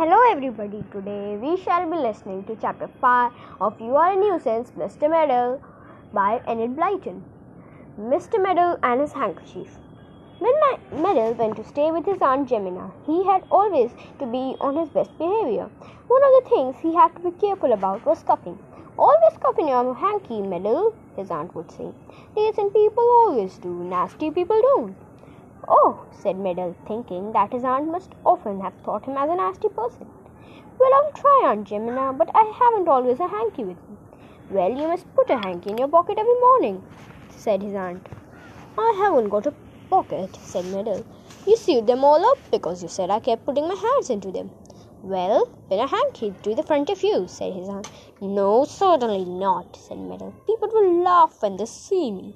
Hello everybody, today we shall be listening to chapter 5 of You Are a Nuisance, Mr. Meadow by Enid Blyton. Mr. Meadow and his handkerchief. When Meadow went to stay with his Aunt Jemima, he had always to be on his best behavior. One of the things he had to be careful about was coughing. Always cough in your hanky, Meadow, his aunt would say. Decent people always do, nasty people don't. Oh, said Meadow, thinking that his aunt must often have thought him as a nasty person. Well, I'll try, Aunt Jemima, but I haven't always a hanky with me. Well, you must put a hanky in your pocket every morning, said his aunt. I haven't got a pocket, said Meadow. You sewed them all up because you said I kept putting my hands into them. Well, pin a hanky to the front of you, said his aunt. No, certainly not, said Meadow. People will laugh when they see me.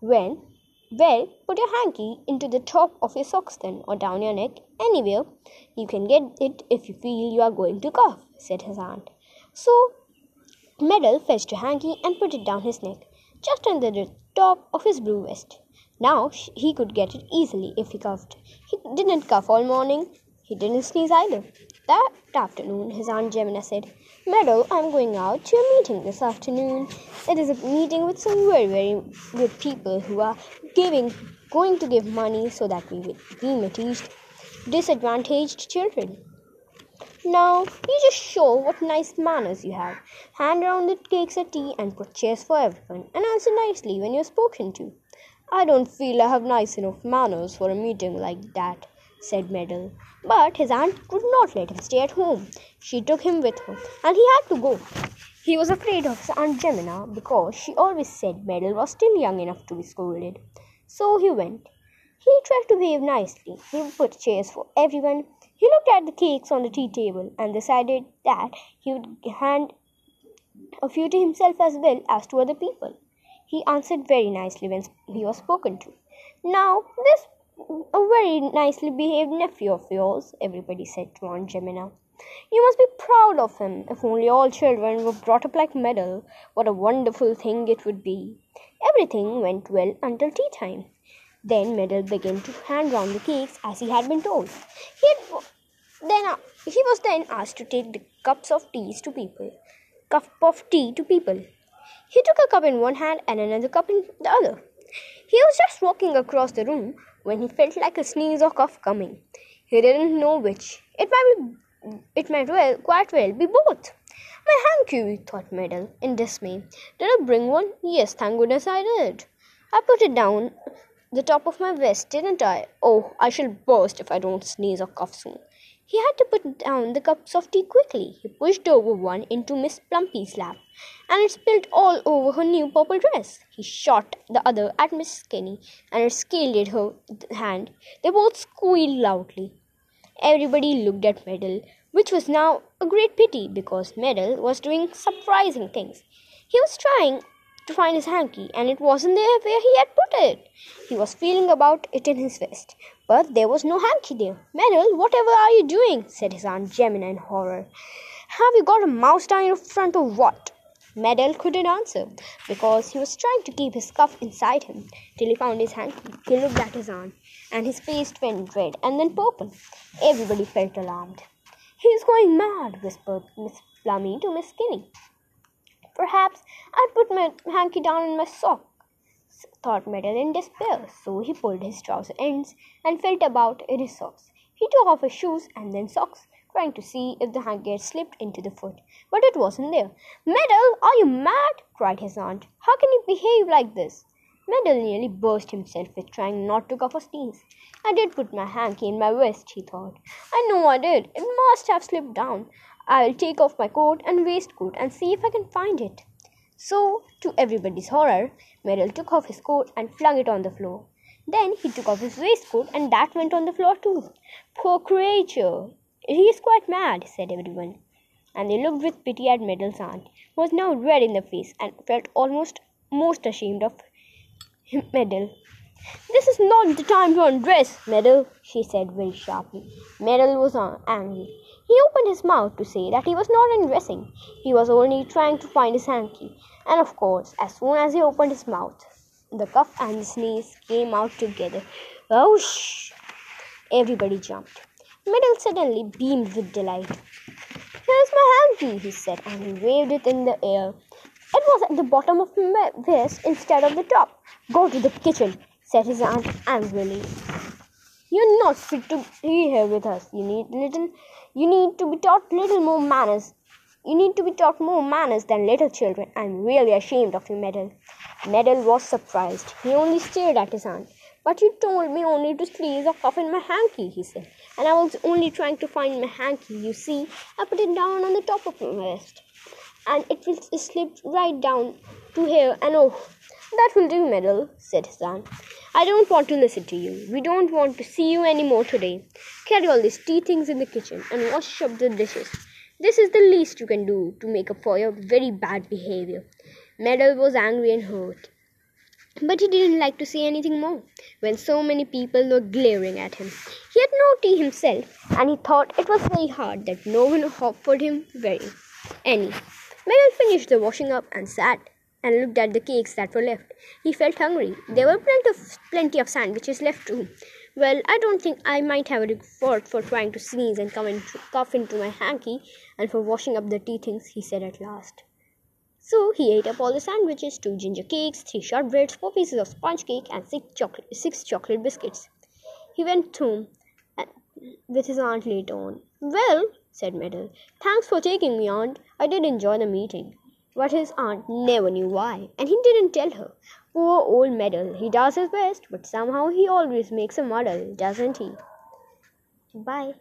When well, put your hanky into the top of your socks then, or down your neck, anywhere. You can get it if you feel you are going to cough, said his aunt. So, Meadow fetched a hanky and put it down his neck, just under the top of his blue vest. Now he could get it easily if he coughed. He didn't cough all morning. He didn't sneeze either. That afternoon, his Aunt Jemima said, Meadow, I'm going out to a meeting this afternoon. It is a meeting with some very, very good people who are giving, going to give money so that we will be teach disadvantaged children. Now, you just show what nice manners you have. Hand around the cakes or tea and put chairs for everyone, and answer nicely when you're spoken to. I don't feel I have nice enough manners for a meeting like that said Meadow. But his aunt could not let him stay at home. She took him with her, and he had to go. He was afraid of his Aunt Jemima because she always said Meadow was still young enough to be scolded. So he went. He tried to behave nicely. He put chairs for everyone. He looked at the cakes on the tea table and decided that he would hand a few to himself as well as to other people. He answered very nicely when he was spoken to. Now, this a very nicely behaved nephew of yours, everybody said to Aunt Jemima. You must be proud of him. If only all children were brought up like Meadow, what a wonderful thing it would be. Everything went well until tea time. Then Meadow began to hand round the cakes as he had been told. He had then uh, he was then asked to take the cups of teas to people. Cup of tea to people. He took a cup in one hand and another cup in the other. He was just walking across the room when he felt like a sneeze or cough coming. He didn't know which. It might be, it might well, quite well be both. My hanky, thought Meadow in dismay. Did I bring one? Yes, thank goodness I did. I put it down the top of my vest, didn't I? Oh, I shall burst if I don't sneeze or cough soon. He had to put down the cups of tea quickly. He pushed over one into Miss Plumpy's lap, and it spilled all over her new purple dress. He shot the other at Miss Skinny, and it scalded her hand. They both squealed loudly. Everybody looked at Meadow, which was now a great pity because Meadow was doing surprising things. He was trying to find his hanky, and it wasn't there where he had put it. He was feeling about it in his vest, but there was no hanky there. Meadow, whatever are you doing? said his Aunt Jemima in horror. Have you got a mouse down your front or what? Meadow couldn't answer because he was trying to keep his cuff inside him till he found his hanky. He looked at his aunt, and his face went red and then purple. Everybody felt alarmed. He's going mad, whispered Miss Plummy to Miss Skinny. Perhaps I'd put my hanky down in my sock, thought Meadow in despair. So he pulled his trouser ends and felt about in his socks. He took off his shoes and then socks, trying to see if the hanky had slipped into the foot. But it wasn't there. Meadow, are you mad? cried his aunt. How can you behave like this? Meadow nearly burst himself with trying not to cough or sneeze. I did put my hanky in my vest, he thought. I know I did. It must have slipped down. I'll take off my coat and waistcoat and see if I can find it. So, to everybody's horror, Meadow took off his coat and flung it on the floor. Then he took off his waistcoat and that went on the floor too. Poor creature! He is quite mad, said everyone. And they looked with pity at Meadow's aunt, who was now red in the face and felt almost most ashamed of Meadow. This is not the time to undress, Meadow, she said very sharply. Meadow was uh, angry. He opened his mouth to say that he was not undressing, he was only trying to find his hanky. And of course, as soon as he opened his mouth, the cough and the sneeze came out together. Oh, Whoosh! Everybody jumped. Meadow suddenly beamed with delight. Here's my hanky, he said, and he waved it in the air. It was at the bottom of my vest instead of the top. Go to the kitchen, said his aunt angrily. You're not fit to be here with us. You need little you need to be taught little more manners. You need to be taught more manners than little children. I'm really ashamed of you, Meadow. Meadow was surprised. He only stared at his aunt. But you told me only to squeeze a cuff in my hanky, he said. And I was only trying to find my hanky. You see, I put it down on the top of my vest. And it will slip right down to here. And oh, that will do, Meadow, said his aunt. I don't want to listen to you. We don't want to see you any more today. Carry all these tea things in the kitchen and wash up the dishes. This is the least you can do to make up for your very bad behavior. Meadow was angry and hurt. But he didn't like to say anything more when so many people were glaring at him. He had no tea himself, and he thought it was very hard that no one offered him very any. Meadow finished the washing up and sat and looked at the cakes that were left. He felt hungry. There were plenty of, plenty of sandwiches left too. Well, I don't think I might have a reward for trying to sneeze and come into, cough into my hanky and for washing up the tea things, he said at last. So he ate up all the sandwiches, two ginger cakes, three shortbreads, four pieces of sponge cake, and six chocolate, six chocolate biscuits. He went home uh, with his aunt later on. Well, said Meadow, thanks for taking me, aunt. I did enjoy the meeting. But his aunt never knew why, and he didn't tell her. Poor old Meadow, he does his best, but somehow he always makes a muddle, doesn't he? Bye.